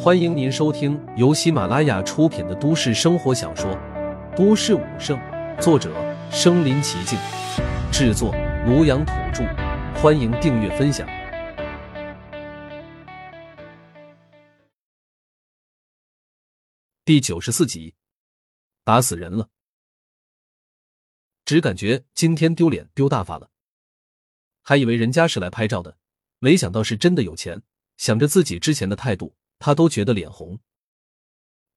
欢迎您收听由喜马拉雅出品的都市生活小说《都市武圣》，作者：身临其境，制作：庐阳土著。欢迎订阅分享。第九十四集，打死人了，只感觉今天丢脸丢大发了，还以为人家是来拍照的，没想到是真的有钱。想着自己之前的态度。他都觉得脸红，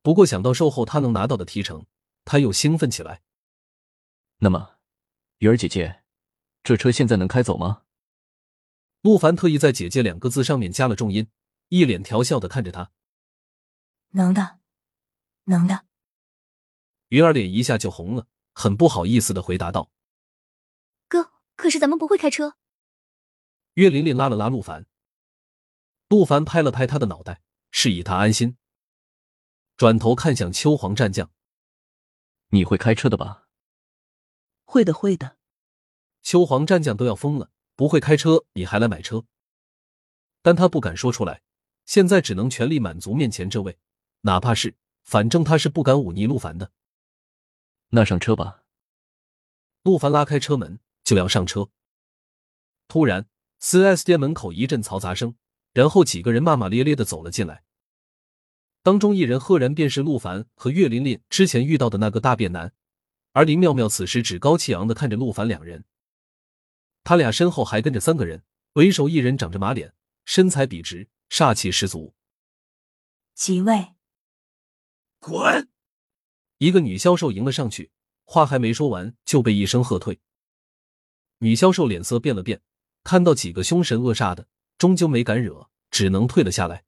不过想到售后他能拿到的提成，他又兴奋起来。那么，鱼儿姐姐，这车现在能开走吗？陆凡特意在“姐姐”两个字上面加了重音，一脸调笑的看着他。能的，能的。鱼儿脸一下就红了，很不好意思的回答道：“哥，可是咱们不会开车。”岳琳琳拉了拉陆凡，陆凡拍了拍他的脑袋。示意他安心，转头看向秋黄战将：“你会开车的吧？”“会的，会的。”秋黄战将都要疯了，不会开车你还来买车？但他不敢说出来，现在只能全力满足面前这位，哪怕是，反正他是不敢忤逆陆凡的。那上车吧。陆凡拉开车门就要上车，突然四 S 店门口一阵嘈杂声。然后几个人骂骂咧咧的走了进来，当中一人赫然便是陆凡和岳琳琳之前遇到的那个大便男，而林妙妙此时趾高气昂的看着陆凡两人，他俩身后还跟着三个人，为首一人长着马脸，身材笔直，煞气十足。几位，滚！一个女销售迎了上去，话还没说完就被一声喝退。女销售脸色变了变，看到几个凶神恶煞的。终究没敢惹，只能退了下来。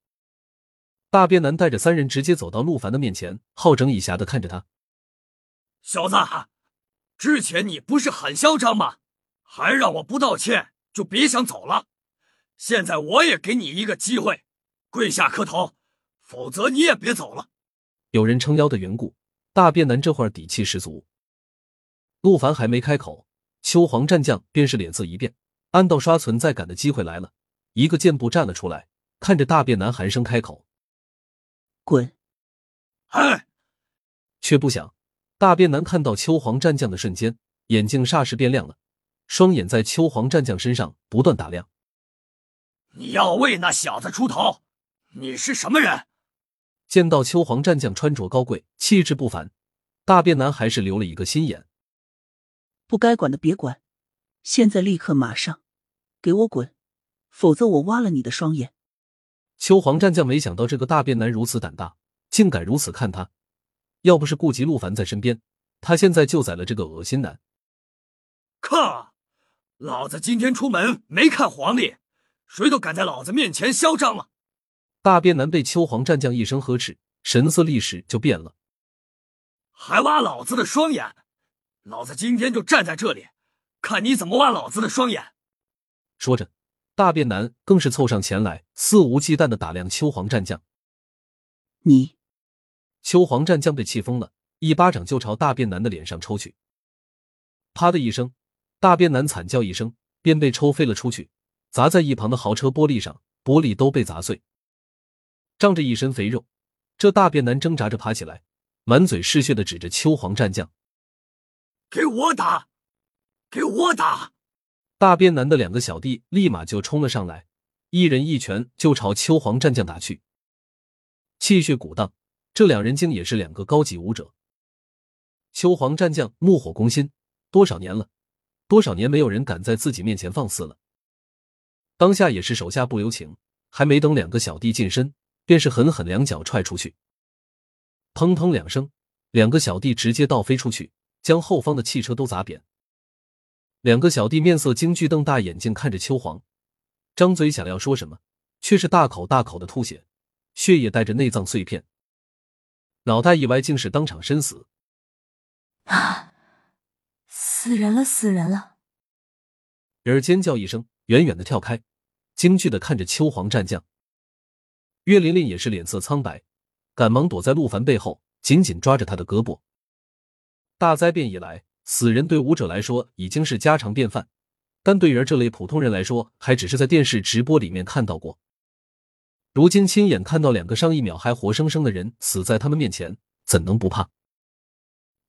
大便男带着三人直接走到陆凡的面前，好整以暇的看着他：“小子，之前你不是很嚣张吗？还让我不道歉就别想走了。现在我也给你一个机会，跪下磕头，否则你也别走了。”有人撑腰的缘故，大便男这会儿底气十足。陆凡还没开口，秋黄战将便是脸色一变，暗道刷存在感的机会来了。一个箭步站了出来，看着大便男寒声开口：“滚！”哎，却不想大便男看到秋黄战将的瞬间，眼睛霎时变亮了，双眼在秋黄战将身上不断打量。你要为那小子出头？你是什么人？见到秋黄战将穿着高贵，气质不凡，大便男还是留了一个心眼。不该管的别管，现在立刻马上给我滚！否则我挖了你的双眼！秋黄战将没想到这个大便男如此胆大，竟敢如此看他。要不是顾及陆凡在身边，他现在就宰了这个恶心男。靠！老子今天出门没看黄历，谁都敢在老子面前嚣张了！大便男被秋黄战将一声呵斥，神色立时就变了。还挖老子的双眼！老子今天就站在这里，看你怎么挖老子的双眼！说着。大便男更是凑上前来，肆无忌惮的打量秋黄战将。你，秋黄战将被气疯了，一巴掌就朝大便男的脸上抽去。啪的一声，大便男惨叫一声，便被抽飞了出去，砸在一旁的豪车玻璃上，玻璃都被砸碎。仗着一身肥肉，这大便男挣扎着爬起来，满嘴是血的指着秋黄战将：“给我打，给我打！”大便男的两个小弟立马就冲了上来，一人一拳就朝秋黄战将打去，气血鼓荡。这两人竟也是两个高级武者。秋黄战将怒火攻心，多少年了，多少年没有人敢在自己面前放肆了。当下也是手下不留情，还没等两个小弟近身，便是狠狠两脚踹出去，砰砰两声，两个小弟直接倒飞出去，将后方的汽车都砸扁。两个小弟面色惊惧，瞪大眼睛看着秋黄，张嘴想要说什么，却是大口大口的吐血，血液带着内脏碎片，脑袋一歪，竟是当场身死。啊！死人了，死人了！人儿尖叫一声，远远的跳开，惊惧的看着秋黄战将。岳琳琳也是脸色苍白，赶忙躲在陆凡背后，紧紧抓着他的胳膊。大灾变以来。死人对武者来说已经是家常便饭，但对于这类普通人来说，还只是在电视直播里面看到过。如今亲眼看到两个上一秒还活生生的人死在他们面前，怎能不怕？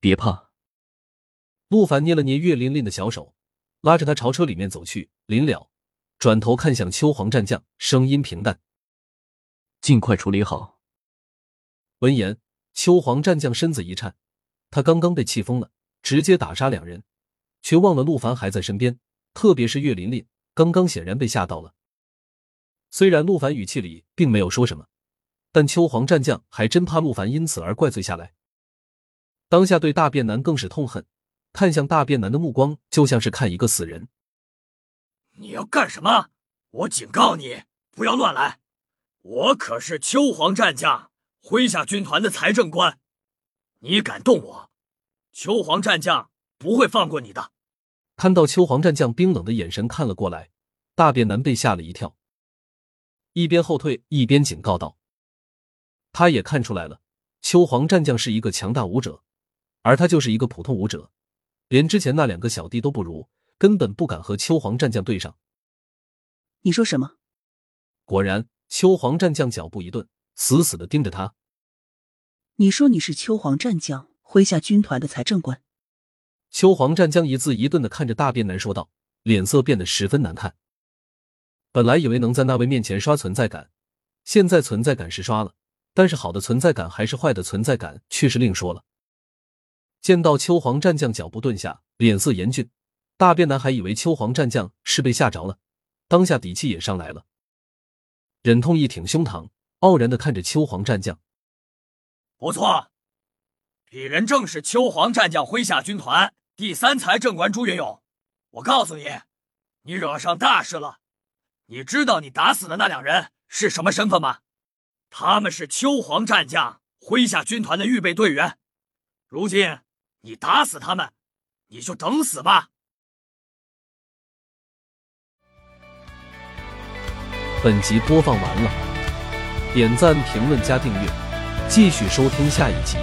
别怕。陆凡捏了捏岳琳琳的小手，拉着她朝车里面走去。临了，转头看向秋黄战将，声音平淡：“尽快处理好。”闻言，秋黄战将身子一颤，他刚刚被气疯了，直接打杀两人，却忘了陆凡还在身边，特别是岳琳琳，刚刚显然被吓到了。虽然陆凡语气里并没有说什么，但秋黄战将还真怕陆凡因此而怪罪下来。当下对大便男更是痛恨，看向大便男的目光就像是看一个死人。你要干什么？我警告你，不要乱来！我可是秋黄战将麾下军团的财政官，你敢动我，秋黄战将不会放过你的！看到秋黄战将冰冷的眼神看了过来，大便男被吓了一跳。一边后退一边警告道：“他也看出来了，秋黄战将是一个强大武者，而他就是一个普通武者，连之前那两个小弟都不如，根本不敢和秋黄战将对上。”你说什么？果然，秋黄战将脚步一顿，死死的盯着他。你说你是秋黄战将麾下军团的财政官？秋黄战将一字一顿的看着大便男说道，脸色变得十分难看。本来以为能在那位面前刷存在感，现在存在感是刷了，但是好的存在感还是坏的存在感却是另说了。见到秋黄战将脚步顿下，脸色严峻，大便男还以为秋黄战将是被吓着了，当下底气也上来了，忍痛一挺胸膛，傲然的看着秋黄战将。不错，鄙人正是秋黄战将麾下军团第三财政官朱云勇。我告诉你，你惹上大事了。你知道你打死的那两人是什么身份吗？他们是秋黄战将麾下军团的预备队员。如今你打死他们，你就等死吧。本集播放完了，点赞、评论、加订阅，继续收听下一集。